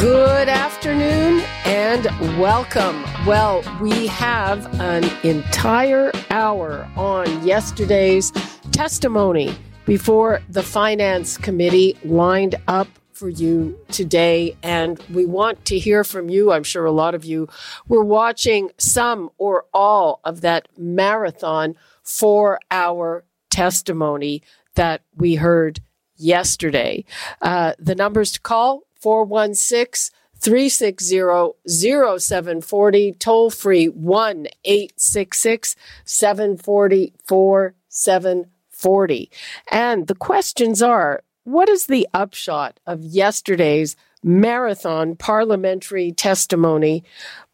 Good afternoon and welcome. Well, we have an entire hour on yesterday's testimony before the Finance Committee lined up for you today. And we want to hear from you. I'm sure a lot of you were watching some or all of that marathon four hour testimony that we heard yesterday. Uh, the numbers to call 416 360 0740, toll free 1 866 740 4740. And the questions are what is the upshot of yesterday's marathon parliamentary testimony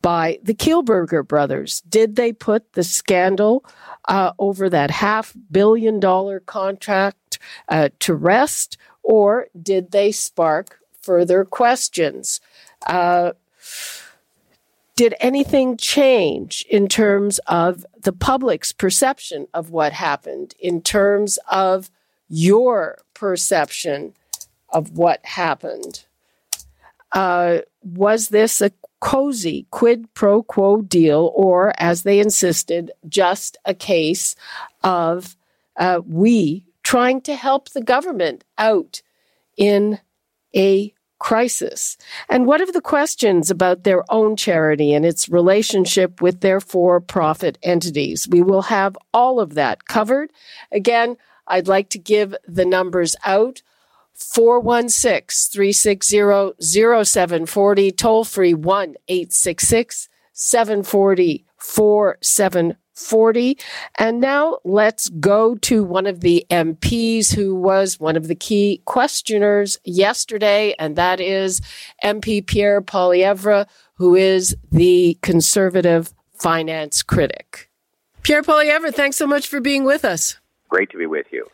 by the Kielburger brothers? Did they put the scandal uh, over that half billion dollar contract uh, to rest, or did they spark further questions. Uh, did anything change in terms of the public's perception of what happened, in terms of your perception of what happened? Uh, was this a cozy quid pro quo deal, or as they insisted, just a case of uh, we trying to help the government out in a crisis? And what of the questions about their own charity and its relationship with their for profit entities? We will have all of that covered. Again, I'd like to give the numbers out. 416 360 0740, toll free 1 866 740 4740. And now let's go to one of the MPs who was one of the key questioners yesterday, and that is MP Pierre Poilievre, who is the conservative finance critic. Pierre Poilievre, thanks so much for being with us. Great to be with you.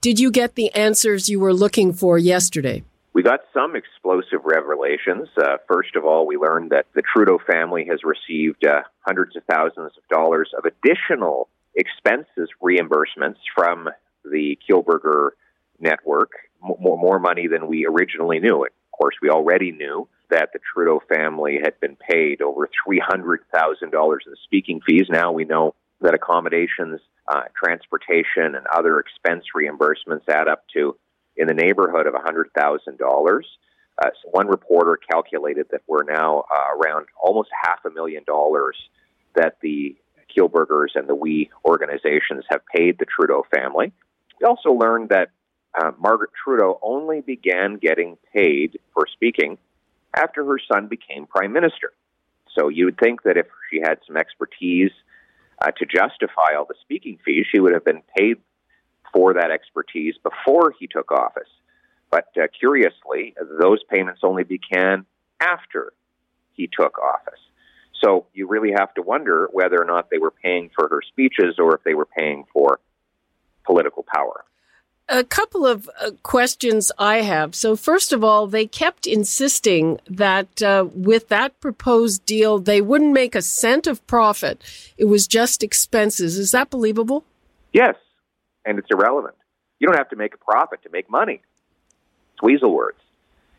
Did you get the answers you were looking for yesterday? We got some explosive revelations. Uh, first of all, we learned that the Trudeau family has received uh, hundreds of thousands of dollars of additional expenses reimbursements from the Kielburger network, more, more money than we originally knew. Of course, we already knew that the Trudeau family had been paid over $300,000 in speaking fees. Now we know that accommodations, uh, transportation, and other expense reimbursements add up to in the neighborhood of $100,000. Uh, so one reporter calculated that we're now uh, around almost half a million dollars that the Kielburgers and the We organizations have paid the Trudeau family. We also learned that uh, Margaret Trudeau only began getting paid for speaking after her son became prime minister. So you would think that if she had some expertise uh, to justify all the speaking fees, she would have been paid for that expertise before he took office. But uh, curiously, those payments only began after he took office. So you really have to wonder whether or not they were paying for her speeches or if they were paying for political power. A couple of uh, questions I have. So, first of all, they kept insisting that uh, with that proposed deal, they wouldn't make a cent of profit. It was just expenses. Is that believable? Yes, and it's irrelevant. You don't have to make a profit to make money. It's weasel words.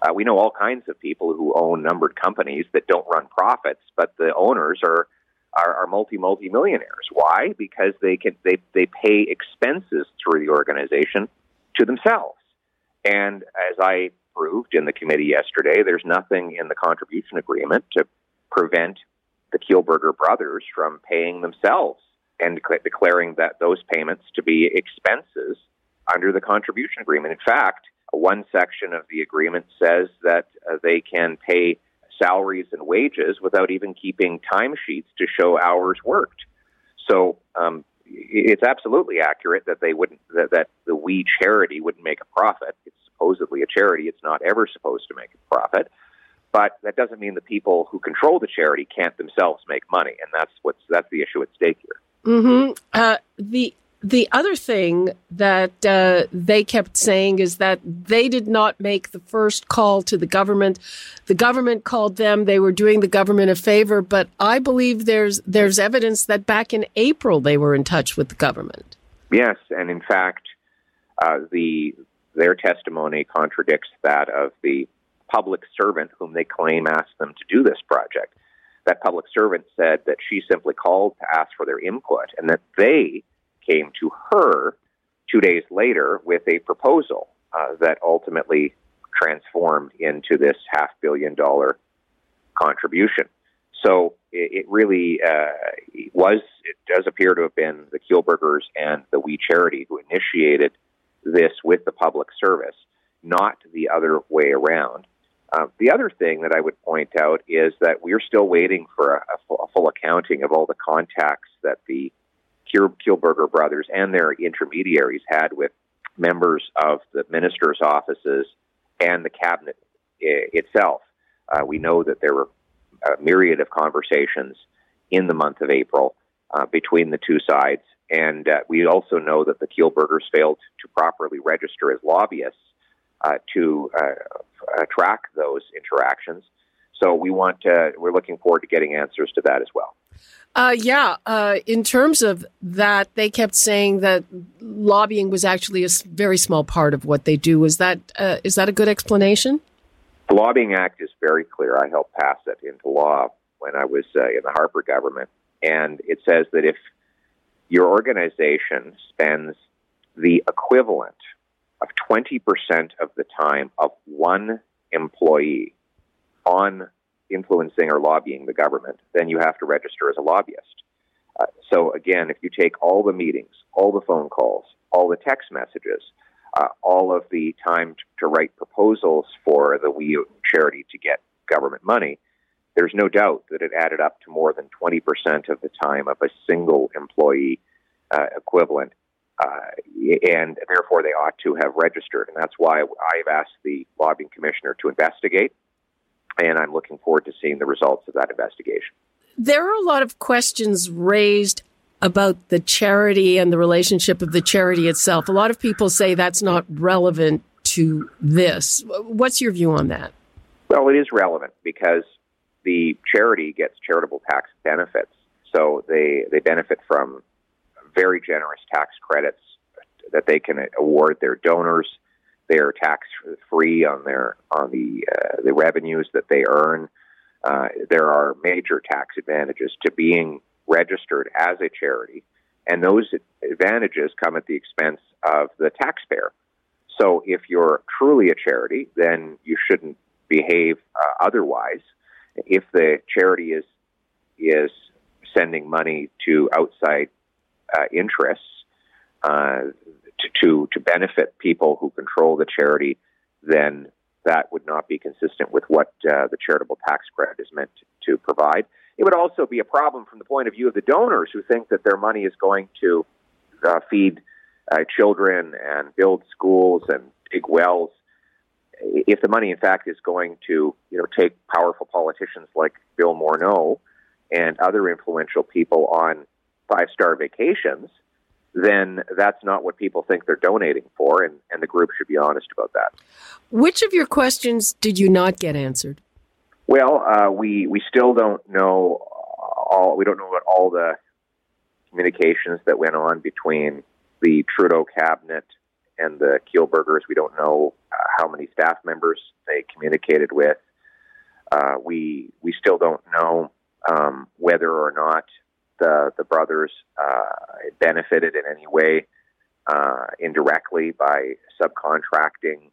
Uh, we know all kinds of people who own numbered companies that don't run profits, but the owners are are, are multi multi millionaires. Why? Because they can they they pay expenses through the organization to themselves. And as I proved in the committee yesterday, there's nothing in the contribution agreement to prevent the Kielburger brothers from paying themselves and declaring that those payments to be expenses under the contribution agreement. In fact, one section of the agreement says that uh, they can pay salaries and wages without even keeping timesheets to show hours worked. So um, it's absolutely accurate that they wouldn't that, that the We charity wouldn't make a profit. It's supposedly a charity; it's not ever supposed to make a profit. but that doesn't mean the people who control the charity can't themselves make money, and that's what's that's the issue at stake here. Mm-hmm. Uh, the the other thing that uh, they kept saying is that they did not make the first call to the government. The government called them. They were doing the government a favor, but I believe there's there's evidence that back in April they were in touch with the government. Yes, and in fact, uh, the their testimony contradicts that of the public servant whom they claim asked them to do this project. That public servant said that she simply called to ask for their input, and that they came to her two days later with a proposal uh, that ultimately transformed into this half billion dollar contribution. So it, it really uh, was, it does appear to have been the Kielburgers and the We Charity who initiated this with the public service, not the other way around. Uh, the other thing that I would point out is that we're still waiting for a, a, full, a full accounting of all the contacts that the Kielburger brothers and their intermediaries had with members of the ministers' offices and the cabinet I- itself. Uh, we know that there were a myriad of conversations in the month of April uh, between the two sides, and uh, we also know that the Kielburgers failed to properly register as lobbyists uh, to uh, track those interactions. So we want to, we're looking forward to getting answers to that as well. Uh, yeah, uh, in terms of that, they kept saying that lobbying was actually a very small part of what they do. Is that uh, is that a good explanation? The Lobbying Act is very clear. I helped pass it into law when I was uh, in the Harper government, and it says that if your organization spends the equivalent of twenty percent of the time of one employee on influencing or lobbying the government, then you have to register as a lobbyist. Uh, so again, if you take all the meetings, all the phone calls, all the text messages, uh, all of the time t- to write proposals for the We charity to get government money, there's no doubt that it added up to more than 20% of the time of a single employee uh, equivalent. Uh, and therefore, they ought to have registered. And that's why I've asked the lobbying commissioner to investigate and I'm looking forward to seeing the results of that investigation. There are a lot of questions raised about the charity and the relationship of the charity itself. A lot of people say that's not relevant to this. What's your view on that? Well, it is relevant because the charity gets charitable tax benefits. So they, they benefit from very generous tax credits that they can award their donors. They are tax free on their on the uh, the revenues that they earn. Uh, there are major tax advantages to being registered as a charity, and those advantages come at the expense of the taxpayer. So, if you're truly a charity, then you shouldn't behave uh, otherwise. If the charity is is sending money to outside uh, interests, uh, to, to, to benefit people who control the charity, then that would not be consistent with what uh, the charitable tax credit is meant to, to provide. It would also be a problem from the point of view of the donors who think that their money is going to uh, feed uh, children and build schools and dig wells. If the money, in fact, is going to, you know, take powerful politicians like Bill Morneau and other influential people on five-star vacations, then that's not what people think they're donating for, and, and the group should be honest about that. Which of your questions did you not get answered? Well, uh, we we still don't know all. We don't know about all the communications that went on between the Trudeau cabinet and the Kielburgers. We don't know uh, how many staff members they communicated with. Uh, we we still don't know um, whether or not the the brothers uh, benefited in any way uh, indirectly by subcontracting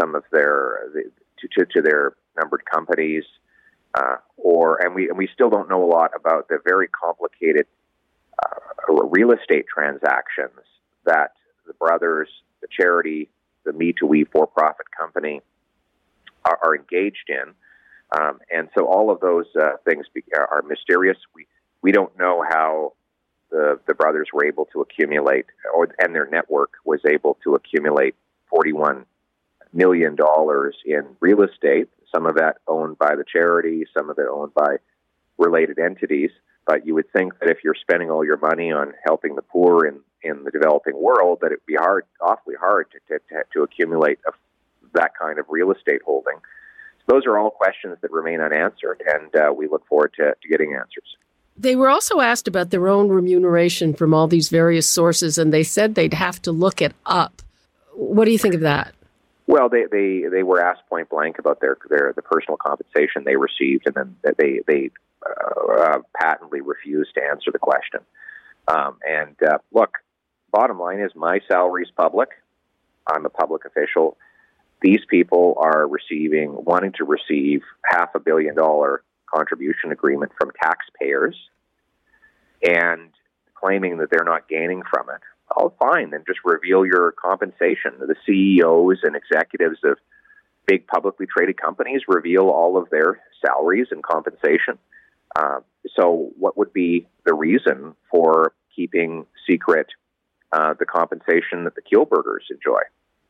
some of their the, to, to, their numbered companies, uh, or and we and we still don't know a lot about the very complicated uh, real estate transactions that the brothers, the charity, the Me to We for-profit company are, are engaged in. Um, and so all of those uh, things are, are mysterious. We we don't know how the, the brothers were able to accumulate, or and their network was able to accumulate 41 million dollars in real estate, some of that owned by the charity, some of it owned by related entities. But you would think that if you're spending all your money on helping the poor in, in the developing world, that it'd be hard, awfully hard to, to, to accumulate a, that kind of real estate holding. Those are all questions that remain unanswered, and uh, we look forward to, to getting answers. They were also asked about their own remuneration from all these various sources, and they said they'd have to look it up. What do you think of that? Well, they, they, they were asked point blank about their, their the personal compensation they received, and then they they uh, uh, patently refused to answer the question. Um, and uh, look, bottom line is my salary is public. I'm a public official. These people are receiving, wanting to receive half a billion dollar contribution agreement from taxpayers and claiming that they're not gaining from it. Oh, fine, then just reveal your compensation. The CEOs and executives of big publicly traded companies reveal all of their salaries and compensation. Uh, so, what would be the reason for keeping secret uh, the compensation that the Kielburgers enjoy?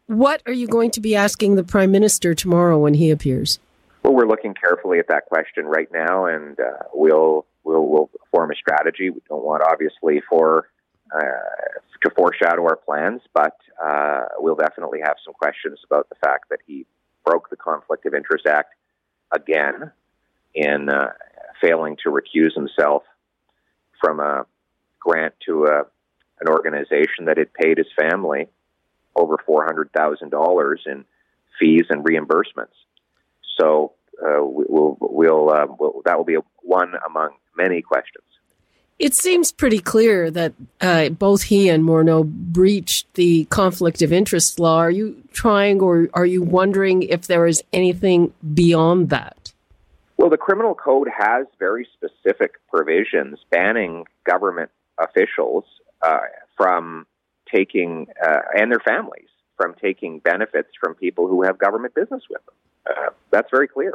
What are you going to be asking the Prime Minister tomorrow when he appears? Well, we're looking carefully at that question right now, and uh, we'll, we'll we'll form a strategy. We don't want, obviously, for uh, to foreshadow our plans, but uh, we'll definitely have some questions about the fact that he broke the Conflict of Interest Act again in uh, failing to recuse himself from a grant to a, an organization that had paid his family over four hundred thousand dollars in fees and reimbursements. So uh, we'll, we'll, uh, we'll, that will be one among many questions. It seems pretty clear that uh, both he and Morneau breached the conflict of interest law. Are you trying or are you wondering if there is anything beyond that? Well, the criminal code has very specific provisions banning government officials uh, from taking, uh, and their families, from taking benefits from people who have government business with them. Uh, that's very clear.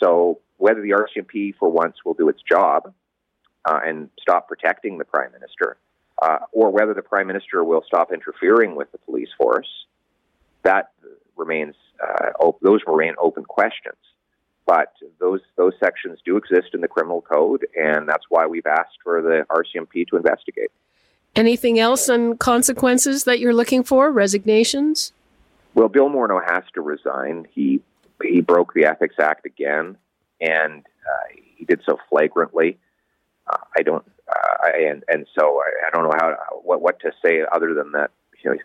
So whether the RCMP for once will do its job uh, and stop protecting the prime minister, uh, or whether the prime minister will stop interfering with the police force, that remains uh, op- those remain open questions. But those those sections do exist in the criminal code, and that's why we've asked for the RCMP to investigate. Anything else on consequences that you're looking for? Resignations? Well, Bill Morneau has to resign. He he broke the Ethics Act again, and uh, he did so flagrantly. Uh, I don't, uh, I, and and so I, I don't know how what what to say other than that. You know,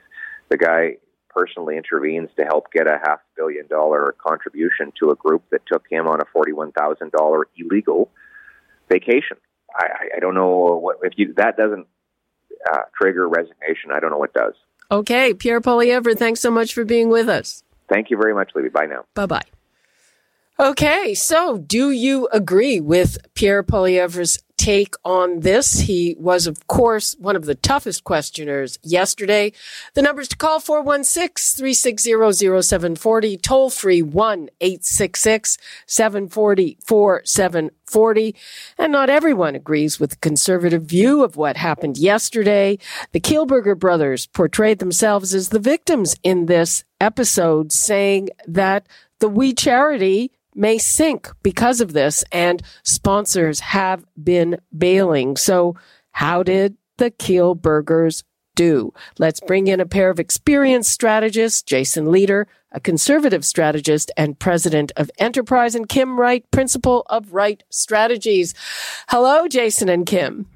the guy personally intervenes to help get a half billion dollar contribution to a group that took him on a forty one thousand dollar illegal vacation. I, I don't know what if you that doesn't uh, trigger resignation. I don't know what does. Okay, Pierre Poilievre, thanks so much for being with us. Thank you very much, Libby. Bye now. Bye bye. Okay, so do you agree with Pierre Poilievre's take on this? He was, of course, one of the toughest questioners yesterday. The numbers to call 416-360-0740, toll free 1-866-740-4740. And not everyone agrees with the conservative view of what happened yesterday. The Kielburger brothers portrayed themselves as the victims in this episode, saying that the We Charity may sink because of this, and sponsors have been bailing. So, how did the Kielburgers do? Let's bring in a pair of experienced strategists, Jason Lietaer, a conservative strategist and president of Enterprise, and Kim Wright, principal of Wright Strategies. Hello, Jason and Kim.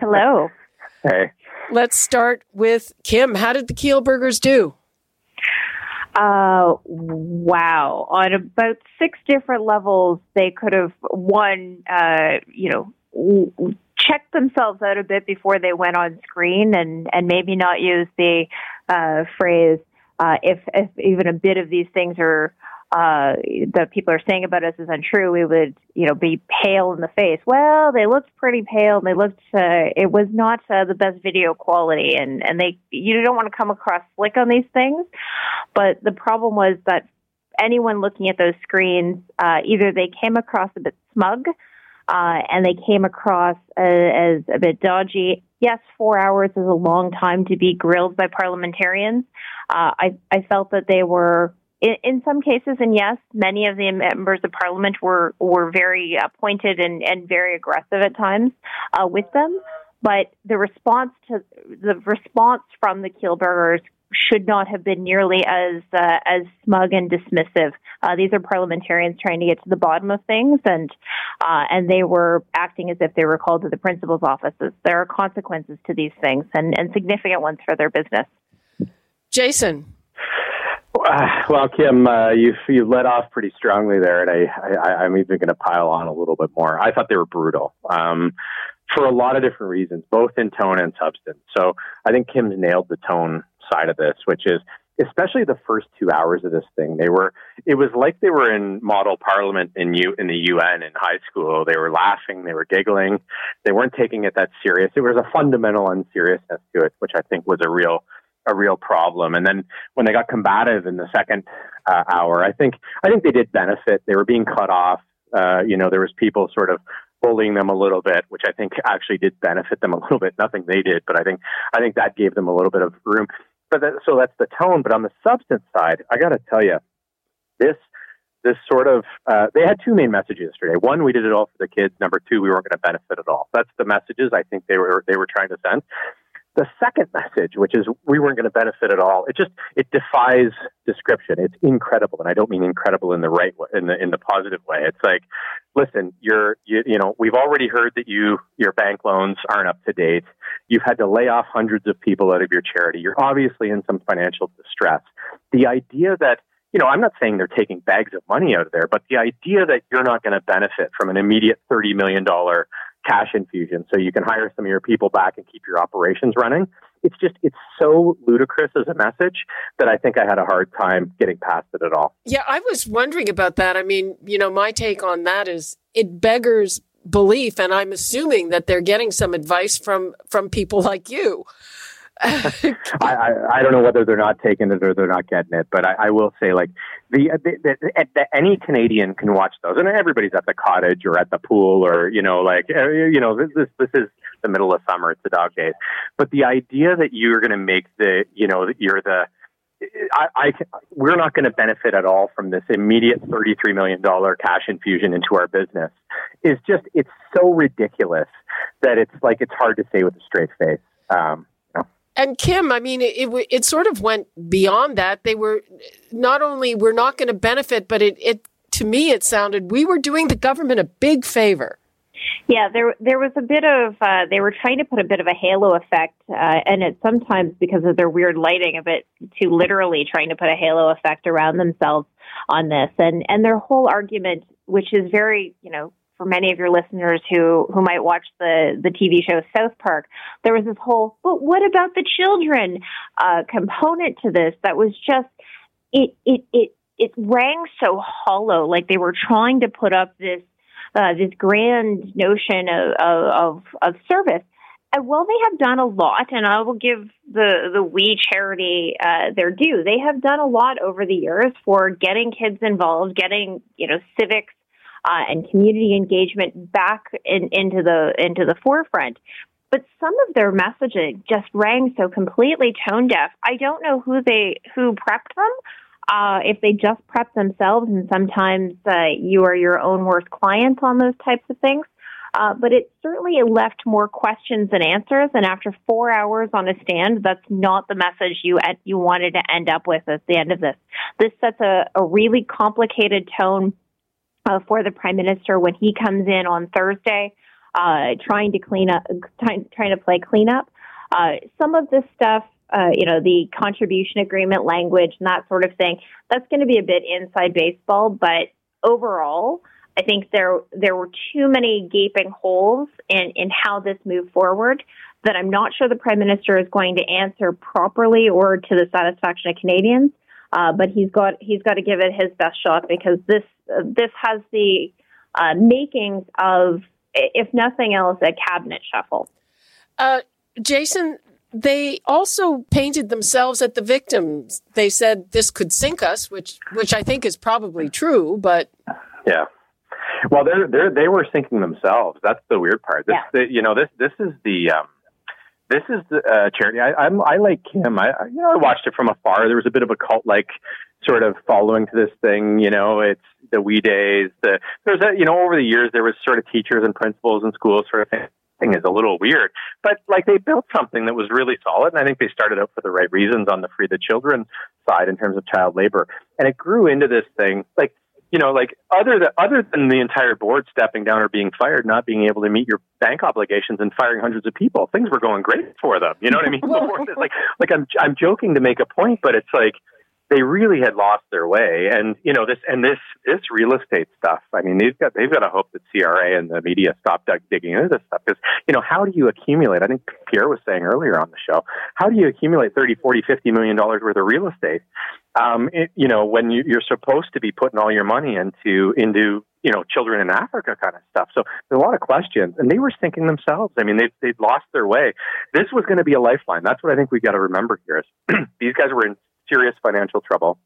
Hello. hey. Let's start with Kim. How did the Kielburgers do? Uh, wow. On about six different levels, they could have one, uh, you know, checked themselves out a bit before they went on screen and, and maybe not use the uh, phrase, uh, if, if even a bit of these things are uh, that people are saying about us is untrue, we would, you know, be pale in the face. Well, they looked pretty pale and they looked, uh, it was not uh, the best video quality and, and they, you don't want to come across slick on these things. But the problem was that anyone looking at those screens, uh, either they came across a bit smug, uh, and they came across uh, as a bit dodgy. Yes, four hours is a long time to be grilled by parliamentarians. Uh, I, I felt that they were in, in, some cases, and yes, many of the members of parliament were were very uh, pointed and, and very aggressive at times uh, with them. But the response to the response from the Kielburgers should not have been nearly as uh, as smug and dismissive. Uh, these are parliamentarians trying to get to the bottom of things, and uh, and they were acting as if they were called to the principal's offices. There are consequences to these things, and, and significant ones for their business. Jason. Well, Kim, uh, you you led off pretty strongly there, and I, I I'm even going to pile on a little bit more. I thought they were brutal. Um, for a lot of different reasons, both in tone and substance. So I think Kim's nailed the tone side of this, which is especially the first two hours of this thing. They were it was like they were in model parliament in U in the UN in high school. They were laughing, they were giggling, they weren't taking it that serious. It was a fundamental unseriousness to it, which I think was a real a real problem. And then when they got combative in the second uh, hour, I think I think they did benefit. They were being cut off. Uh, you know, there was people sort of bullying them a little bit, which I think actually did benefit them a little bit. Nothing they did, but I think I think that gave them a little bit of room. But that, so that's the tone. But on the substance side, I got to tell you, this this sort of uh, they had two main messages yesterday. One, we did it all for the kids. Number two, we weren't going to benefit at all. That's the messages I think they were they were trying to send. The second message, which is we weren't going to benefit at all, it just it defies description. It's incredible, and I don't mean incredible in the right way, in the in the positive way. It's like, listen, you're you, you know we've already heard that you your bank loans aren't up to date. You've had to lay off hundreds of people out of your charity. You're obviously in some financial distress. The idea that you know, I'm not saying they're taking bags of money out of there, but the idea that you're not going to benefit from an immediate $30 million cash infusion so you can hire some of your people back and keep your operations running. It's just, it's so ludicrous as a message that I think I had a hard time getting past it at all. Yeah, I was wondering about that. I mean, you know, my take on that is it beggars belief and i'm assuming that they're getting some advice from from people like you I, I, I don't know whether they're not taking it or they're not getting it, but I, I will say like the, the, the, the any Canadian can watch those, and everybody's at the cottage or at the pool or you know like uh, you know this this, this is the middle of summer, it's the dog days, but the idea that you're going to make the you know that you're the I, I, we're not going to benefit at all from this immediate $33 million cash infusion into our business is just, it's so ridiculous that it's like, it's hard to say with a straight face. Um, and Kim, I mean, it, it, it sort of went beyond that. They were not only we're not going to benefit, but it, it to me it sounded we were doing the government a big favor. Yeah, there there was a bit of uh, they were trying to put a bit of a halo effect, uh, and it sometimes because of their weird lighting, a bit too literally trying to put a halo effect around themselves on this, and and their whole argument, which is very you know for many of your listeners who who might watch the the TV show South Park, there was this whole but what about the children uh, component to this that was just it it it it rang so hollow, like they were trying to put up this uh, this grand notion of of, of service. And while they have done a lot, and I will give the the We charity uh, their due, they have done a lot over the years for getting kids involved, getting you know civics uh, and community engagement back in, into the into the forefront. But some of their messaging just rang so completely tone deaf. I don't know who they who prepped them. Uh, if they just prep themselves, and sometimes uh, you are your own worst client on those types of things. Uh, but it certainly left more questions than answers. And after four hours on a stand, that's not the message you you wanted to end up with at the end of this. This sets a, a really complicated tone uh, for the prime minister when he comes in on Thursday, uh, trying to clean up, trying, trying to play cleanup. Uh, some of this stuff, uh, you know, the contribution agreement language and that sort of thing, that's going to be a bit inside baseball. But overall, I think there there were too many gaping holes in in how this moved forward that I'm not sure the prime minister is going to answer properly or to the satisfaction of Canadians. Uh, but he's got he's got to give it his best shot because this this has the uh, makings of, if nothing else, a cabinet shuffle. Uh, Jason, they also painted themselves at the victims. They said this could sink us, which which I think is probably true, but yeah. Well, they're, they're, they were sinking themselves. That's the weird part. This, yeah. the, you know, this, this is the, um, this is the uh, charity. I, I'm, I like Kim. I, you know, I watched it from afar. There was a bit of a cult like sort of following to this thing. You know, it's the We Days. The there's a you know over the years there was sort of teachers and principals and schools sort of thing thing is a little weird, but like they built something that was really solid. And I think they started out for the right reasons on the free the children side in terms of child labor. And it grew into this thing like, you know, like other than, other than the entire board stepping down or being fired, not being able to meet your bank obligations and firing hundreds of people, things were going great for them. You know what I mean? Before, like, like I'm, I'm joking to make a point, but it's like, they really had lost their way. And you know this and this this real estate stuff. I mean, they've got they've got to hope that CRA and the media stop digging into this stuff because you know how do you accumulate? I think Pierre was saying earlier on the show, how do you accumulate 30, 40, 50 million dollars worth of real estate? Um, it, you know, when you, you're supposed to be putting all your money into into you know children in Africa kind of stuff. So there's a lot of questions, and they were thinking themselves. I mean, they they'd lost their way. This was going to be a lifeline. That's what I think we got to remember here. Is these guys were in serious financial trouble.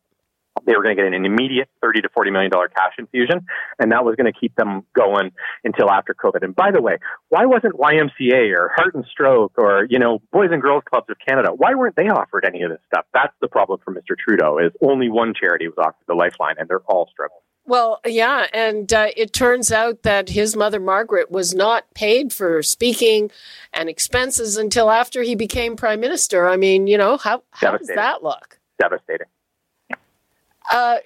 They were going to get an immediate 30 to 40 million dollar cash infusion, and that was going to keep them going until after COVID. And by the way, why wasn't YMCA or Heart and Stroke or you know Boys and Girls Clubs of Canada? Why weren't they offered any of this stuff? That's the problem for Mr. Trudeau. Is only one charity was offered the Lifeline, and they're all struggling. Well, yeah, and uh, it turns out that his mother Margaret was not paid for speaking and expenses until after he became prime minister. I mean, you know, how how does that look? Devastating. Uh,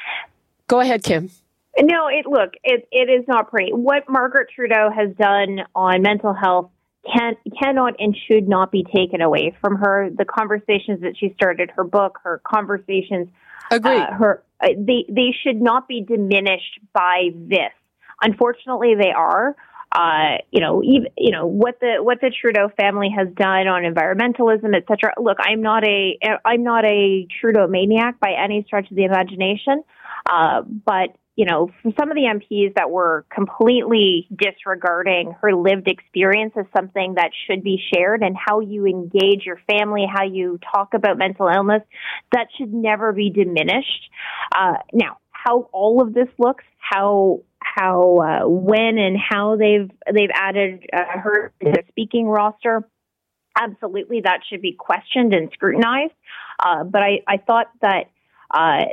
go ahead, Kim. No, it look it it is not pretty. What Margaret Trudeau has done on mental health can cannot and should not be taken away from her. The conversations that she started, her book, her conversations, agree. Uh, her uh, they they should not be diminished by this. Unfortunately, they are uh, you know, even, you know what the what the Trudeau family has done on environmentalism, et cetera. Look, I'm not a I'm not a Trudeau maniac by any stretch of the imagination, uh, but you know, some of the MPs that were completely disregarding her lived experience as something that should be shared and how you engage your family, how you talk about mental illness, that should never be diminished. Uh, now, how all of this looks, how how uh, when and how they've they've added uh, her to the speaking roster. Absolutely, that should be questioned and scrutinized. Uh, but I, I thought that uh,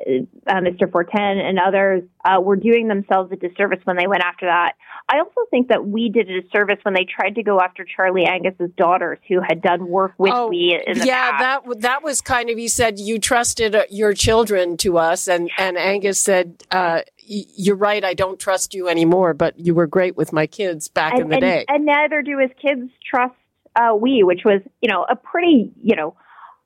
uh, Mr. Fortin and others uh, were doing themselves a disservice when they went after that. I also think that we did a disservice when they tried to go after Charlie Angus's daughters, who had done work with oh, we in the yeah, past. that that was kind of. you said you trusted uh, your children to us, and and Angus said. Uh, you're right. I don't trust you anymore, but you were great with my kids back and, in the and, day. And neither do his kids trust uh, we, which was, you know, a pretty, you know,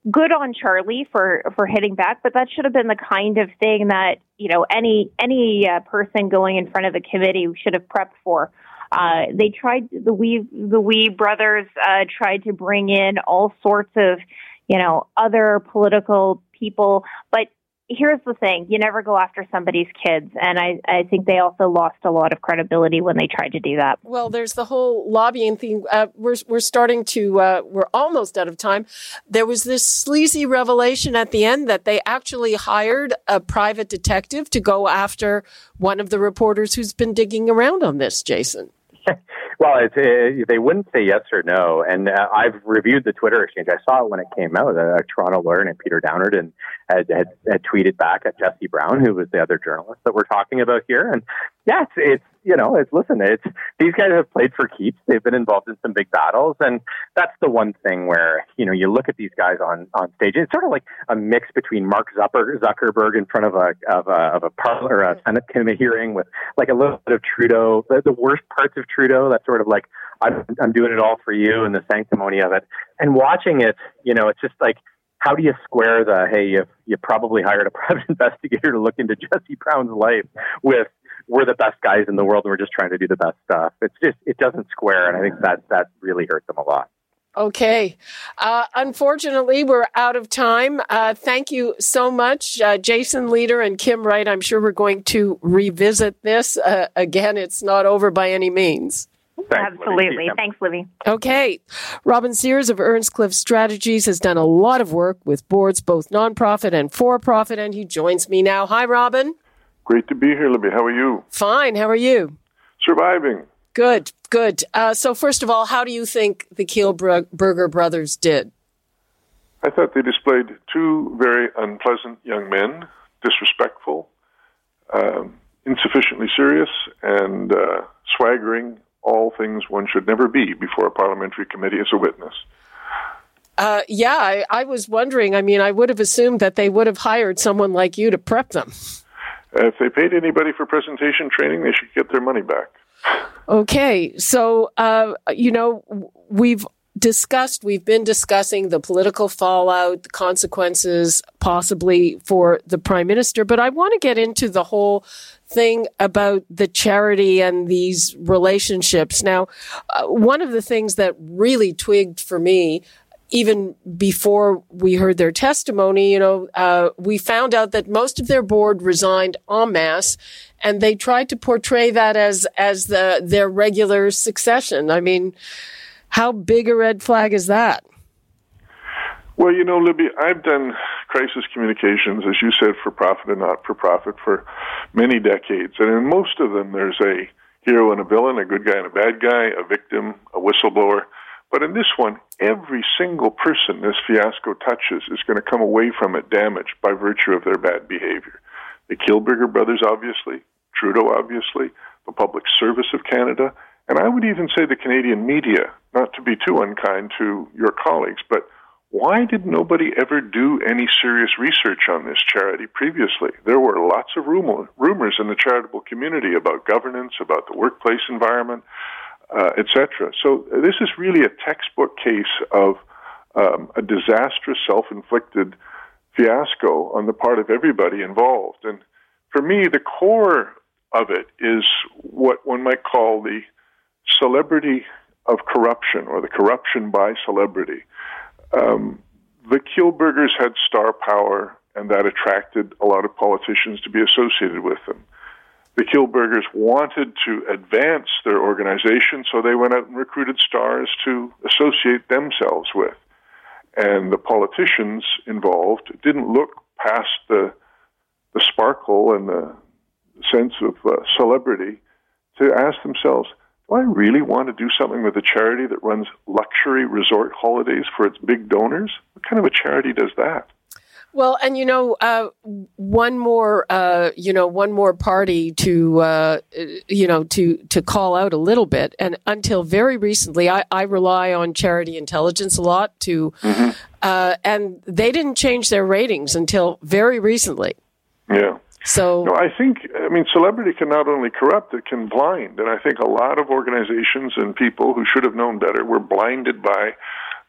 good on Charlie for for hitting back, but that should have been the kind of thing that you know any any uh, person going in front of the committee should have prepped for. Uh, they tried the we the we brothers uh, tried to bring in all sorts of you know other political people, but here's the thing. You never go after somebody's kids. And I, I think they also lost a lot of credibility when they tried to do that. Well there's the whole lobbying thing. Uh, we're, we're starting to uh, we're almost out of time. There was this sleazy revelation at the end that they actually hired a private detective to go after one of the reporters who's been digging around on this jason well, it's, uh, they wouldn't say yes or no. And uh, I've reviewed the Twitter exchange. I saw it when it came out. A, Toronto lawyer named Peter Downard had, had, had tweeted back at Jesse Brown, who was the other journalist that we're talking about here. And it's, it's you know, it's listen, it's these guys have played for keeps. They've been involved in some big battles, and that's the one thing where you know you look at these guys on on stage. It's sort of like a mix between Mark Zuckerberg in front of a of a of a parlor, a Senate committee hearing with like a little bit of Trudeau, the, the worst parts of Trudeau. That's sort of like I'm I'm doing it all for you and the sanctimony of it, and watching it, you know, it's just like how do you square the hey you you probably hired a private investigator to look into Jesse Brown's life with we're the best guys in the world and we're just trying to do the best stuff. It's just it doesn't square, and I think that that really hurt them a lot. Okay. Uh, unfortunately, we're out of time. Uh, thank you so much, uh, Jason Lietaer and Kim Wright. I'm sure we're going to revisit this uh, again. It's not over by any means. Thanks, Absolutely. Libby. Thanks, Libby. Okay. Robin Sears of Earnscliffe Strategies has done a lot of work with boards, both nonprofit and for profit, and he joins me now. Hi, Robin. Great to be here, Libby. How are you? Fine. How are you? Surviving. Good, good. Uh, so, first of all, how do you think the Kielburger brothers did? I thought they displayed two very unpleasant young men, disrespectful, um, insufficiently serious, and uh, swaggering, all things one should never be before a parliamentary committee as a witness. Uh, yeah, I, I, was wondering. I mean, I would have assumed that they would have hired someone like you to prep them. If they paid anybody for presentation training, they should get their money back. Okay, so uh, you know we've discussed, we've been discussing the political fallout, the consequences possibly for the prime minister, but I want to get into the whole thing about the charity and these relationships. Now, uh, one of the things that really twigged for me even before we heard their testimony, you know, uh, we found out that most of their board resigned en masse, and they tried to portray that as as the their regular succession. I mean, how big a red flag is that? Well, you know, Libby, I've done crisis communications, as you said, for profit and not for profit for many decades. And in most of them, there's a hero and a villain, a good guy and a bad guy, a victim, a whistleblower. But in this one, every single person this fiasco touches is going to come away from it damaged by virtue of their bad behavior. The Kielburger brothers, obviously, Trudeau, obviously, the Public Service of Canada, and I would even say the Canadian media, not to be too unkind to your colleagues, but why did nobody ever do any serious research on this charity previously? There were lots of rumor, rumors in the charitable community about governance, about the workplace environment, uh, etc. So this is really a textbook case of um, a disastrous self-inflicted fiasco on the part of everybody involved. And for me, the core of it is what one might call the celebrity of corruption or the corruption by celebrity. Um, the Kielburgers had star power, and that attracted a lot of politicians to be associated with them. The Kielburgers wanted to advance their organization, so they went out and recruited stars to associate themselves with. And the politicians involved didn't look past the the sparkle and the sense of uh, celebrity to ask themselves, do I really want to do something with a charity that runs luxury resort holidays for its big donors? What kind of a charity does that? Well, and you know, uh, one more, uh, you know, one more party to, uh, you know, to to call out a little bit. And until very recently, I, I rely on Charity Intelligence a lot to, mm-hmm. Uh, and they didn't change their ratings until very recently. Yeah. So no, I think I mean celebrity can not only corrupt, it can blind, and I think a lot of organizations and people who should have known better were blinded by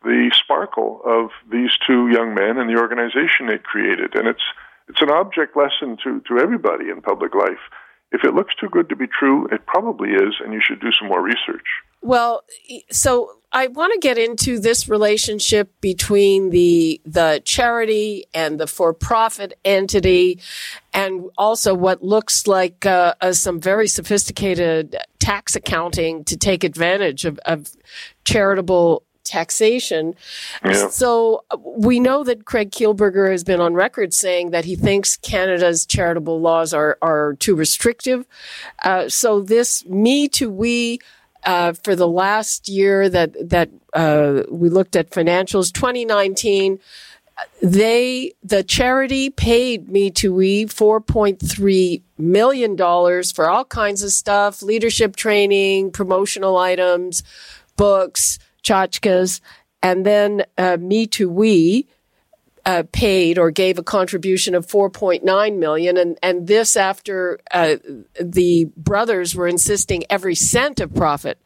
the sparkle of these two young men and the organization it created, and it's it's an object lesson to to everybody in public life. If it looks too good to be true, it probably is, and you should do some more research. Well, so I want to get into this relationship between the the charity and the for-profit entity, and also what looks like uh, uh, some very sophisticated tax accounting to take advantage of, of charitable taxation. Yeah. So we know that Craig Kielburger has been on record saying that he thinks Canada's charitable laws are are too restrictive. Uh, so this me to we uh, for the last year that that uh, we looked at financials, 2019, they the charity paid me to we 4.3 million dollars for all kinds of stuff, leadership training, promotional items, books, tchotchkes, and then uh, me to we uh, paid or gave a contribution of 4.9 million and and this after uh, the brothers were insisting every cent of profit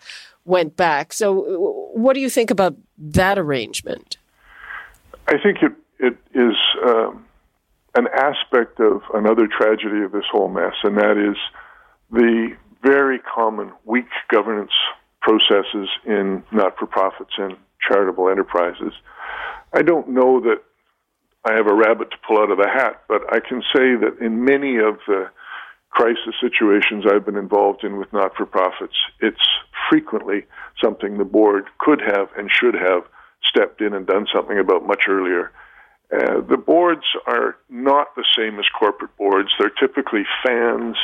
went back. So what do you think about that arrangement? I think it it is um, an aspect of another tragedy of this whole mess and that is the very common weak governance processes in not-for-profits and charitable enterprises i don't know that I have a rabbit to pull out of the hat, but I can say that in many of the crisis situations I've been involved in with not for profits, it's frequently something the board could have and should have stepped in and done something about much earlier. Uh, the boards are not the same as corporate boards. They're typically fans,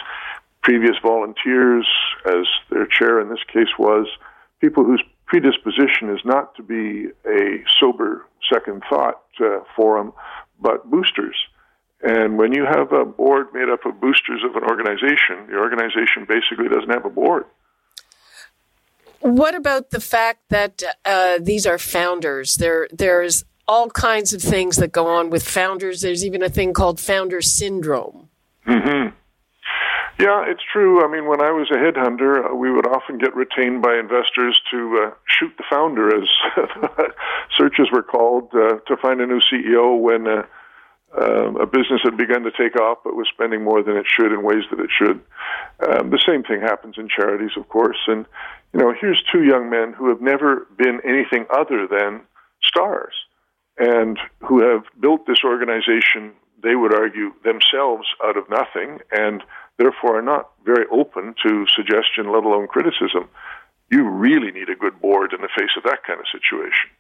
previous volunteers, as their chair in this case was, people whose predisposition is not to be a sober second thought uh, forum, but boosters. And when you have a board made up of boosters of an organization, the organization basically doesn't have a board. What about the fact that uh, these are founders? There, there's all kinds of things that go on with founders. There's even a thing called founder syndrome. Mm-hmm. Yeah, it's true. I mean, when I was a headhunter, uh, we would often get retained by investors to uh, shoot the founder, as searches were called, uh, to find a new CEO when uh, uh, a business had begun to take off but was spending more than it should in ways that it should. Um, the same thing happens in charities, of course. And, you know, here's two young men who have never been anything other than stars and who have built this organization, they would argue, themselves out of nothing and therefore are not very open to suggestion, let alone criticism. You really need a good board in the face of that kind of situation.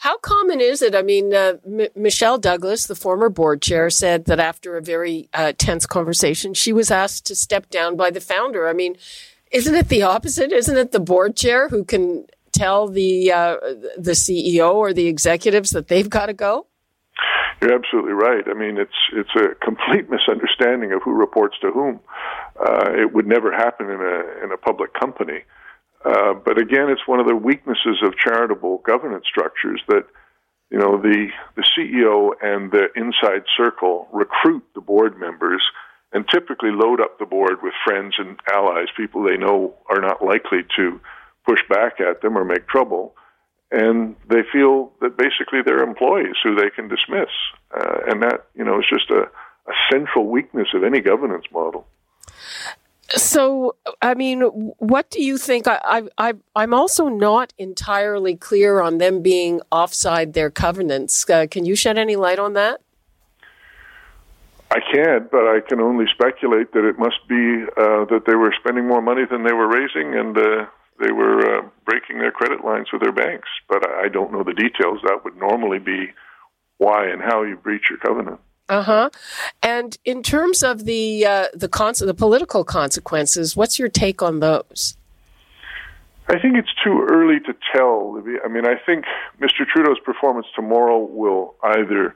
How common is it? I mean, uh, M- Michelle Douglas, the former board chair, said that after a very uh, tense conversation, she was asked to step down by the founder. I mean, isn't it the opposite? Isn't it the board chair who can tell the uh, the CEO or the executives that they've got to go? You're absolutely right. I mean, it's it's a complete misunderstanding of who reports to whom. Uh, it would never happen in a in a public company. Uh, but again, it's one of the weaknesses of charitable governance structures that you know the the CEO and the inside circle recruit the board members and typically load up the board with friends and allies, people they know are not likely to push back at them or make trouble, and they feel that basically they're employees who they can dismiss, uh, and that you know is just a, a central weakness of any governance model. So, I mean, what do you think? I, I, I'm also not entirely clear on them being offside their covenants. Uh, can you shed any light on that? I can't, but I can only speculate that it must be uh, that they were spending more money than they were raising, and uh, they were uh, breaking their credit lines with their banks. But I don't know the details. That would normally be why and how you breach your covenant. Uh huh. And in terms of the uh, the cons- the political consequences, what's your take on those? I think it's too early to tell. I mean, I think Mr. Trudeau's performance tomorrow will either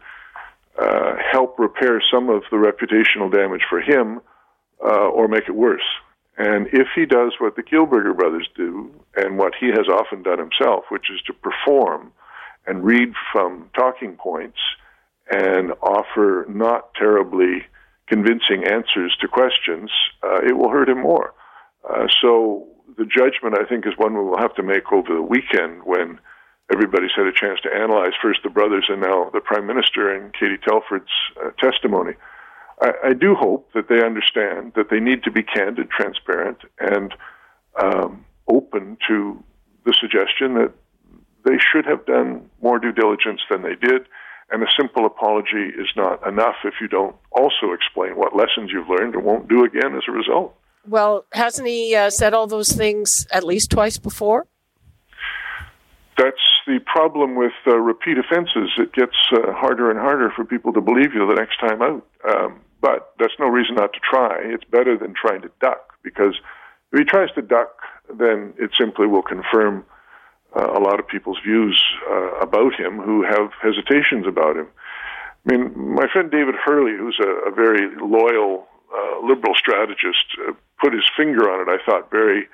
uh, help repair some of the reputational damage for him uh, or make it worse. And if he does what the Kielburger brothers do, and what he has often done himself, which is to perform and read from talking points and offer not terribly convincing answers to questions, uh, it will hurt him more. Uh, so the judgment, I think, is one we will have to make over the weekend when everybody's had a chance to analyze first the brothers and now the prime minister and Katie Telford's uh, testimony. I, I, do hope that they understand that they need to be candid, transparent, and um, open to the suggestion that they should have done more due diligence than they did and a simple apology is not enough if you don't also explain what lessons you've learned and won't do again as a result. Well, hasn't he uh, said all those things at least twice before? That's the problem with uh, repeat offenses. It gets uh, harder and harder for people to believe you the next time out. Um, but that's no reason not to try. It's better than trying to duck because if he tries to duck, then it simply will confirm uh, a lot of people's views uh, about him who have hesitations about him. I mean, my friend David Herle, who's a, a very loyal uh, liberal strategist, uh, put his finger on it, I thought, very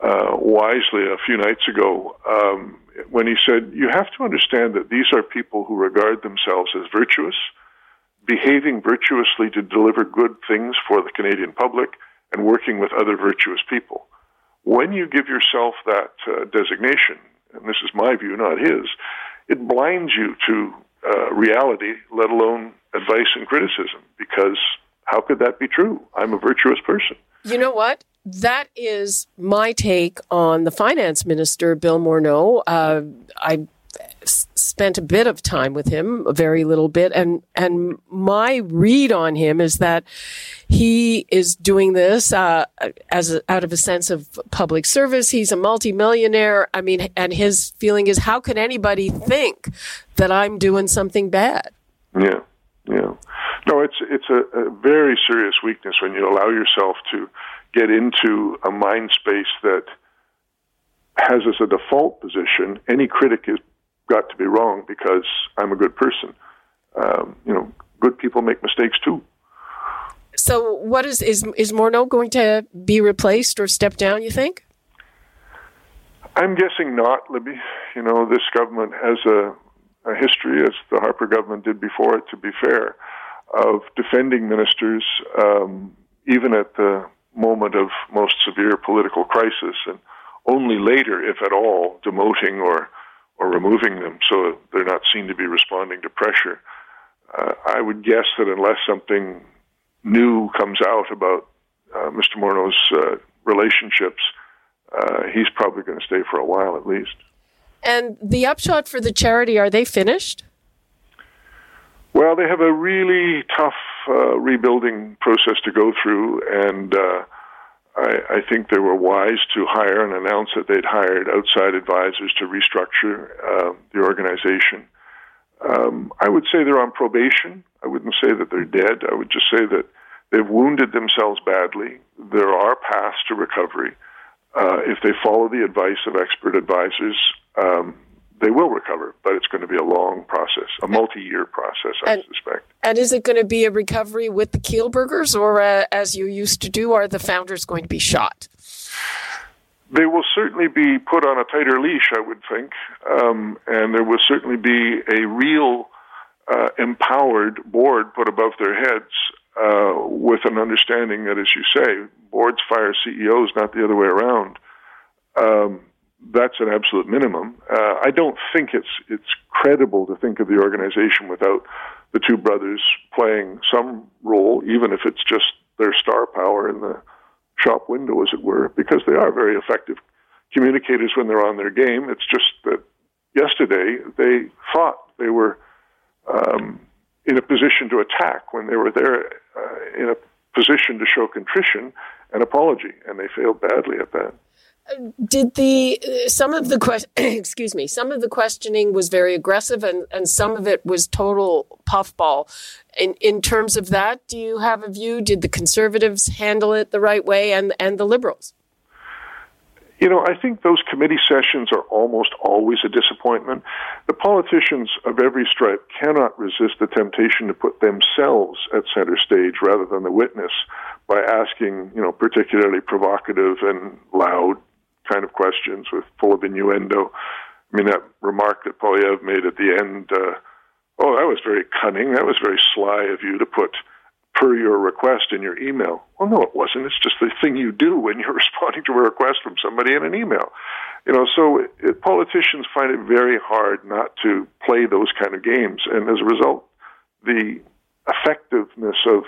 uh, wisely a few nights ago um, when he said, You have to understand that these are people who regard themselves as virtuous, behaving virtuously to deliver good things for the Canadian public, and working with other virtuous people. When you give yourself that uh, designation, and this is my view, not his, it blinds you to uh, reality, let alone advice and criticism, because how could that be true? I'm a virtuous person. You know what? That is my take on the finance minister, Bill Morneau. Uh, I spent a bit of time with him, a very little bit, and and my read on him is that he is doing this uh, as a, out of a sense of public service. He's a multimillionaire. I mean, and his feeling is, how can anybody think that I'm doing something bad? Yeah. yeah. no, it's it's a, a very serious weakness when you allow yourself to get into a mind space that has as a default position any critic has got to be wrong because I'm a good person. Um, you know, good people make mistakes too. So, what is is is Morneau going to be replaced or step down? You think? I'm guessing not, Libby. You know, this government has a, a history, as the Harper government did before it. To be fair, of defending ministers, um, even at the moment of most severe political crisis, and only later, if at all, demoting or or removing them so they're not seen to be responding to pressure. Uh, I would guess that unless something new comes out about uh, Mr. Morneau's uh, relationships, uh, he's probably going to stay for a while at least. And the upshot for the charity, are they finished? Well, they have a really tough uh, rebuilding process to go through, and uh, I, I think they were wise to hire and announce that they'd hired outside advisors to restructure uh, the organization. Um, I would say they're on probation. I wouldn't say that they're dead. I would just say that they've wounded themselves badly. There are paths to recovery. Uh, if they follow the advice of expert advisors, um, they will recover, but it's going to be a long process, a multi-year process, I and, suspect. And is it going to be a recovery with the Kielburgers, or uh, as you used to do, are the founders going to be shot? They will certainly be put on a tighter leash, I would think, um, and there will certainly be a real uh, empowered board put above their heads uh, with an understanding that, as you say, boards fire CEOs, not the other way around. Um, that's an absolute minimum. Uh, I don't think it's it's credible to think of the organization without the two brothers playing some role, even if it's just their star power in the shop window, as it were, because they are very effective communicators when they're on their game. It's just that yesterday they thought they were um, in a position to attack when they were there uh, in a position to show contrition and apology, and they failed badly at that did the uh, some of the que- excuse me some of the questioning was very aggressive and, and some of it was total puffball. In in terms of that do you have a view? Did the conservatives handle it the right way and and the liberals? You know, I think those committee sessions are almost always a disappointment. The politicians of every stripe cannot resist the temptation to put themselves at center stage rather than the witness by asking, you know, particularly provocative and loud kind of questions with full of innuendo. I mean, that remark that Poilievre made at the end, uh, oh, that was very cunning. That was very sly of you to put per your request in your email. Well, no, it wasn't. It's just the thing you do when you're responding to a request from somebody in an email. You know, so it, politicians find it very hard not to play those kind of games, and as a result, the effectiveness of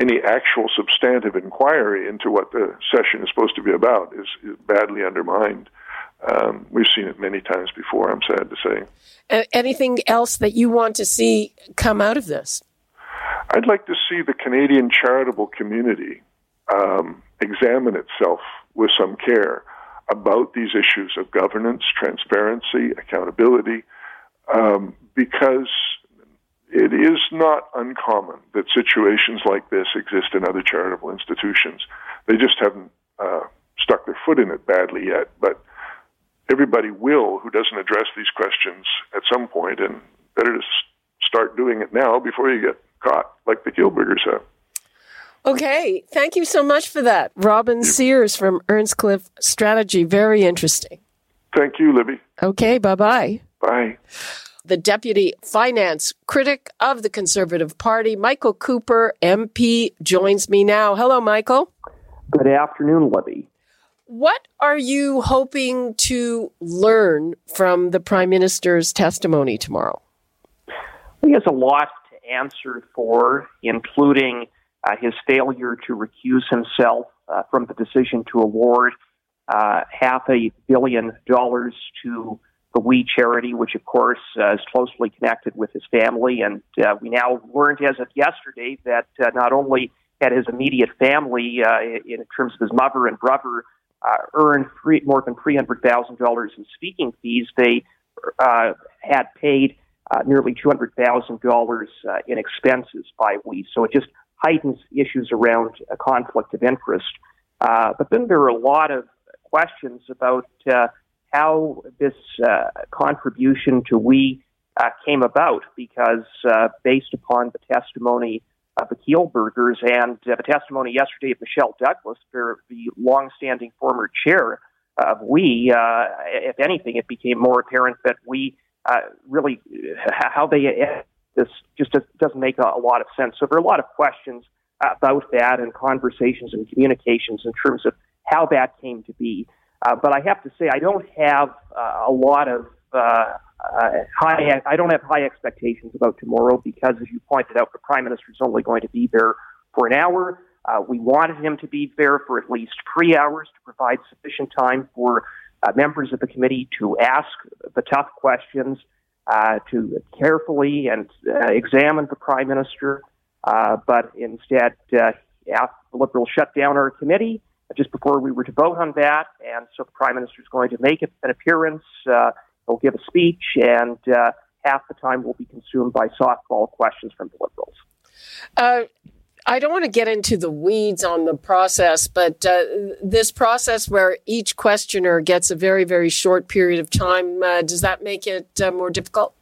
any actual substantive inquiry into what the session is supposed to be about is, is badly undermined. Um, we've seen it many times before, I'm sad to say. Uh, anything else that you want to see come out of this? I'd like to see the Canadian charitable community um, examine itself with some care about these issues of governance, transparency, accountability, um, because it is not uncommon that situations like this exist in other charitable institutions. They just haven't uh, stuck their foot in it badly yet, but everybody will who doesn't address these questions at some point, and better to start doing it now before you get caught, like the Kielburgers have. Okay, thank you so much for that. Robin Sears from Earnscliffe Strategy. Very interesting. Thank you, Libby. Okay, bye bye bye. The deputy finance critic of the Conservative Party, Michael Cooper, MP, joins me now. Hello, Michael. Good afternoon, Libby. What are you hoping to learn from the Prime Minister's testimony tomorrow? He has a lot to answer for, including uh, his failure to recuse himself uh, from the decision to award uh, half a billion dollars to the We charity, which of course uh, is closely connected with his family. And uh, we now learned as of yesterday that uh, not only had his immediate family, uh, in terms of his mother and brother, uh, earned more than $300,000 in speaking fees, they uh, had paid uh, nearly $200,000 uh, in expenses by we. So it just heightens issues around a conflict of interest. Uh, but then there are a lot of questions about uh, how this uh, contribution to we uh, came about, because uh, based upon the testimony of the Kielburgers and the testimony yesterday of Michelle Douglas, the longstanding former chair of we, if anything, it became more apparent that we really how they this just doesn't make a lot of sense. So there are a lot of questions about that and conversations and communications in terms of how that came to be. Uh, but I have to say, I don't have uh, a lot of uh, uh, high. I don't have high expectations about tomorrow because, as you pointed out, the prime minister is only going to be there for an hour. Uh, we wanted him to be there for at least three hours to provide sufficient time for members of the committee to ask the tough questions, to carefully and examine the prime minister. But instead, the Liberals shut down our committee just before we were to vote on that, and so the prime minister is going to make an appearance. Uh, he'll give a speech, and uh, half the time will be consumed by softball questions from the Liberals. Uh, I don't want to get into the weeds on the process, but uh, this process where each questioner gets a very, very short period of time, uh, does that make it uh, more difficult?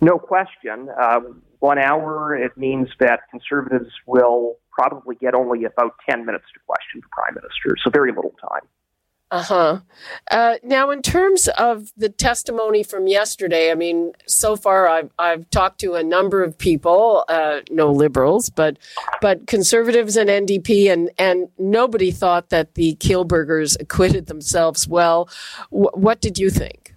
No question. Um, one hour, it means that conservatives will probably get only about 10 minutes to question the prime minister, so very little time. Uh-huh. Uh, now, in terms of the testimony from yesterday, I mean, so far I've, I've talked to a number of people, uh, no liberals, but but conservatives and NDP, and and nobody thought that the Kielburgers acquitted themselves well. W- what did you think?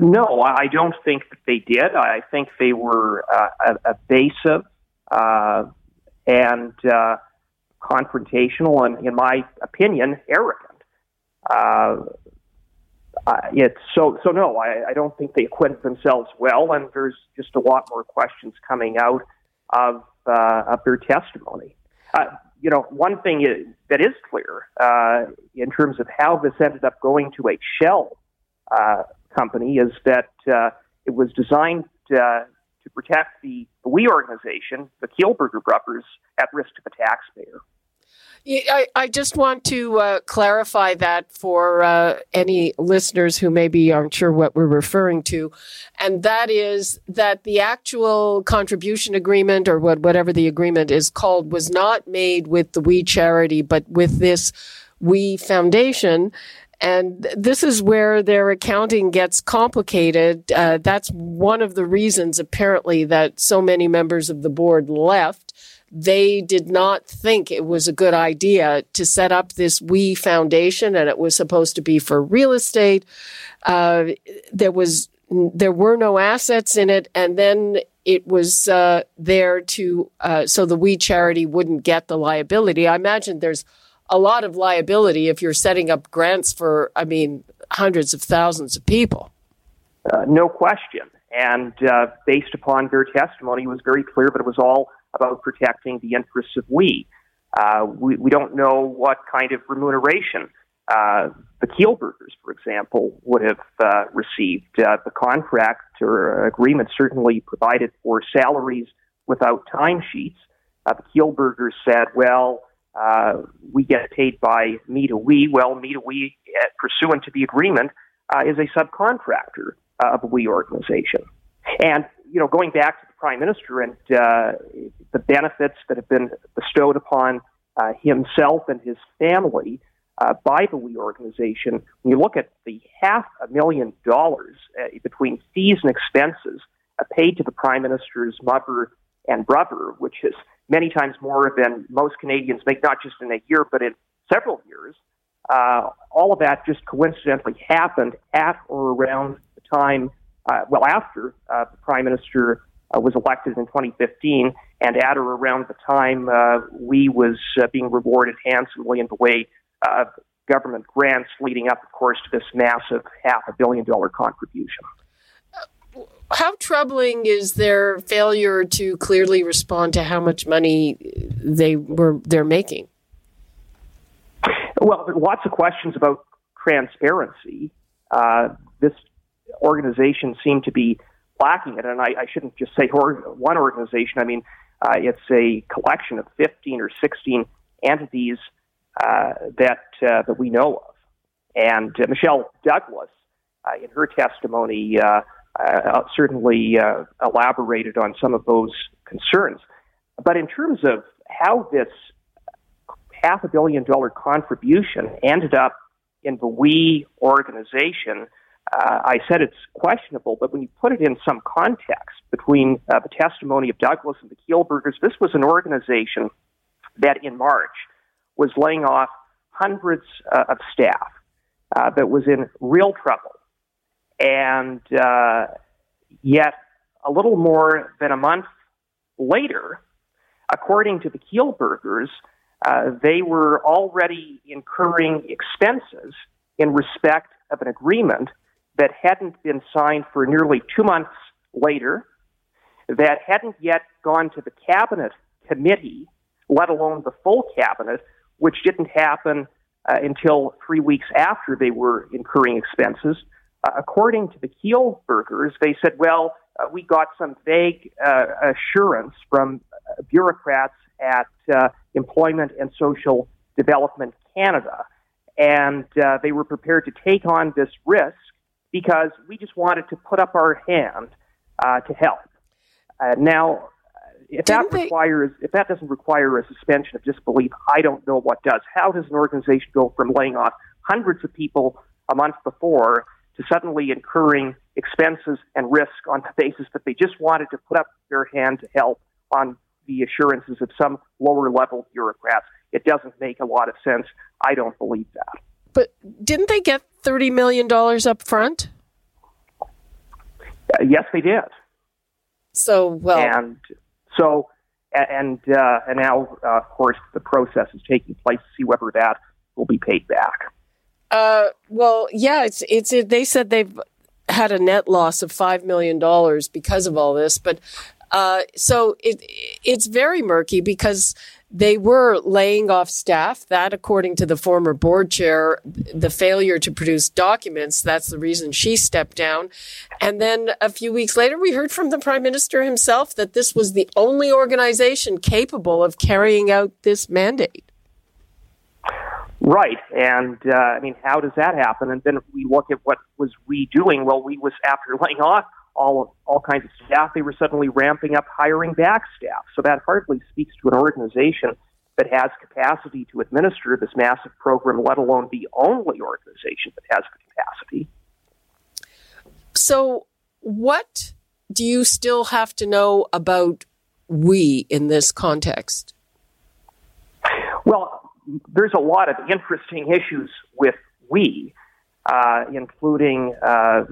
No, I don't think that they did. I think they were uh, evasive uh, and uh, confrontational and, in my opinion, arrogant. Uh, it's so so. No, I, I don't think they acquitted themselves well, and there's just a lot more questions coming out of uh, of their testimony. Uh, you know, one thing is, that is clear in terms of how this ended up going to a shell uh, company is that uh, it was designed uh, to protect the, the We organization, the Kielburger brothers, at risk to the taxpayer. I, I just want to uh, clarify that for uh, any listeners who maybe aren't sure what we're referring to. And that is that the actual contribution agreement or what, whatever the agreement is called was not made with the We charity, but with this We Foundation. And this is where their accounting gets complicated. Uh, that's one of the reasons, apparently, that so many members of the board left. They did not think it was a good idea to set up this We Foundation, and it was supposed to be for real estate. Uh, there was there were no assets in it, and then it was uh, there to uh, so the We charity wouldn't get the liability. I imagine there's a lot of liability if you're setting up grants for, I mean, hundreds of thousands of people. Uh, no question. And uh, based upon their testimony, it was very clear that it was all about protecting the interests of we. Uh, we, we don't know what kind of remuneration uh, the Kielburgers, for example, would have uh, received. Uh, the contract or agreement certainly provided for salaries without timesheets. The Kielburgers said, well, uh, we get paid by me to we. Well, me to we, uh, pursuant to the agreement, uh, is a subcontractor of a we organization. And you know, going back to the prime minister and uh, the benefits that have been bestowed upon himself and his family by the we organization, when you look at the half a million dollars between fees and expenses paid to the prime minister's mother and brother, which is many times more than most Canadians make, not just in a year, but in several years. Uh, all of that just coincidentally happened at or around the time, uh, well, after uh, the Prime Minister uh, was elected in 2015, and at or around the time uh, we was uh, being rewarded handsomely in the way of government grants, leading up, of course, to this massive half a billion dollar contribution how troubling is their failure to clearly respond to how much money they were they're making? Well, lots of questions about transparency. Uh, this organization seemed to be lacking it. And I, I shouldn't just say or, one organization. I mean, uh, it's a collection of 15 or 16 entities uh, that uh, that we know of. And uh, Michelle Douglas, uh, in her testimony, uh, certainly elaborated on some of those concerns. But in terms of how this half a billion dollar contribution ended up in the We organization, uh, I said it's questionable, but when you put it in some context between uh, the testimony of Douglas and the Kielburgers, this was an organization that in March was laying off hundreds uh, of staff uh, that was in real trouble. And uh, yet, a little more than a month later, according to the Kielburgers, uh, they were already incurring expenses in respect of an agreement that hadn't been signed for nearly two months later, that hadn't yet gone to the cabinet committee, let alone the full cabinet, which didn't happen uh, until three weeks after they were incurring expenses. Uh, according to the Kielburgers, they said, well, uh, we got some vague uh, assurance from uh, bureaucrats at uh, Employment and Social Development Canada, and they were prepared to take on this risk because we just wanted to put up our hand to help. now, if Didn't that they... requires, if that doesn't require a suspension of disbelief, I don't know what does. How does an organization go from laying off hundreds of people a month before to suddenly incurring expenses and risk on the basis that they just wanted to put up their hand to help on the assurances of some lower level bureaucrats? It doesn't make a lot of sense. I don't believe that. But didn't they get $30 million up front? Uh, yes, they did. So, well. And so, and uh, and now, uh, of course, the process is taking place to see whether that will be paid back. Uh, well, yeah, it's it's. It, they said they've had a net loss of five million dollars because of all this, but uh, so it it's very murky because they were laying off staff. That, according to the former board chair, the failure to produce documents, that's the reason she stepped down. And then a few weeks later, we heard from the prime minister himself that this was the only organization capable of carrying out this mandate. Right, and uh, I mean, how does that happen? And then we look at what was we doing. Well, we was after laying off all all kinds of staff, they were suddenly ramping up hiring back staff. So that hardly speaks to an organization that has capacity to administer this massive program, let alone the only organization that has the capacity. So, what do you still have to know about we in this context? Well, there's a lot of interesting issues with we, uh, including uh,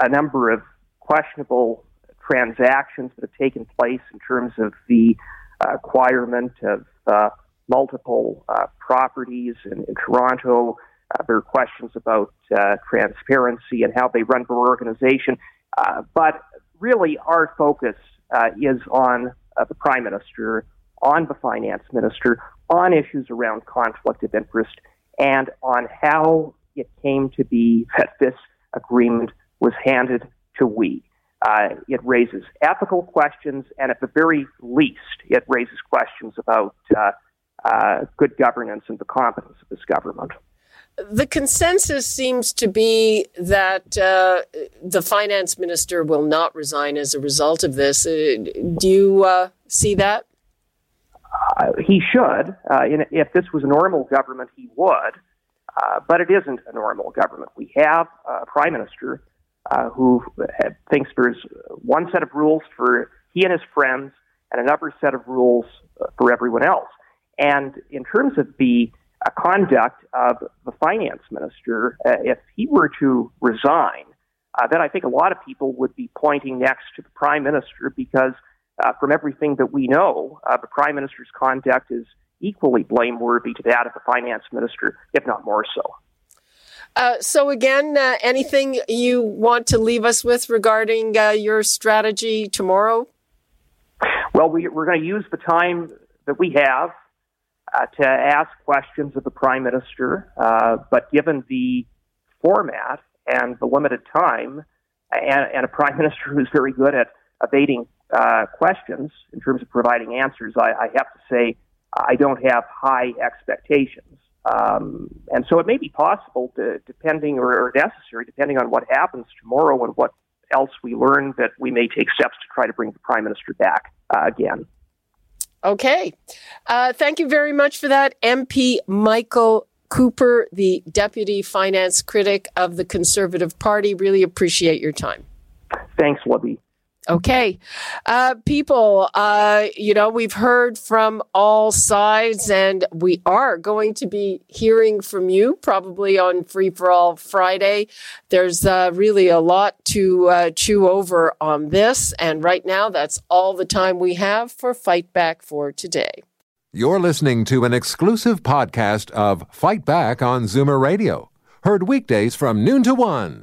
a number of questionable transactions that have taken place in terms of the acquirement of uh, multiple uh, properties in, in Toronto. Uh, there are questions about transparency and how they run their organization. But really, our focus is on the Prime Minister, on the Finance Minister, on issues around conflict of interest, and on how it came to be that this agreement was handed to we. Uh, it raises ethical questions, and at the very least, it raises questions about uh, uh, good governance and the competence of this government. The consensus seems to be that uh, the finance minister will not resign as a result of this. Uh, do you uh, see that? He should. uh if this was a normal government, he would. Uh, but it isn't a normal government. We have a prime minister uh, who thinks there's one set of rules for he and his friends and another set of rules uh, for everyone else. And in terms of the uh, conduct of the finance minister, uh, if he were to resign, uh, then I think a lot of people would be pointing next to the prime minister because, uh, from everything that we know, the prime minister's conduct is equally blameworthy to that of the finance minister, if not more so. Uh, so again, uh, anything you want to leave us with regarding uh, your strategy tomorrow? Well, we, are going to use the time that we have uh, to ask questions of the Prime Minister, uh, but given the format and the limited time, and, and a prime minister who's very good at evading uh, questions in terms of providing answers, I, I have to say I don't have high expectations. Um, and so it may be possible, to, depending or, or necessary, depending on what happens tomorrow and what else we learn, that we may take steps to try to bring the prime minister back uh, again. Okay. Uh, thank you very much for that, MP Michael Cooper, the deputy finance critic of the Conservative Party. Really appreciate your time. Thanks, Libby. Okay. Uh, people, uh, you know, we've heard from all sides and we are going to be hearing from you probably on Free for All Friday. There's uh, really a lot to uh, chew over on this. And right now, that's all the time we have for Fight Back for today. You're listening to an exclusive podcast of Fight Back on Zoomer Radio, heard weekdays from noon to one.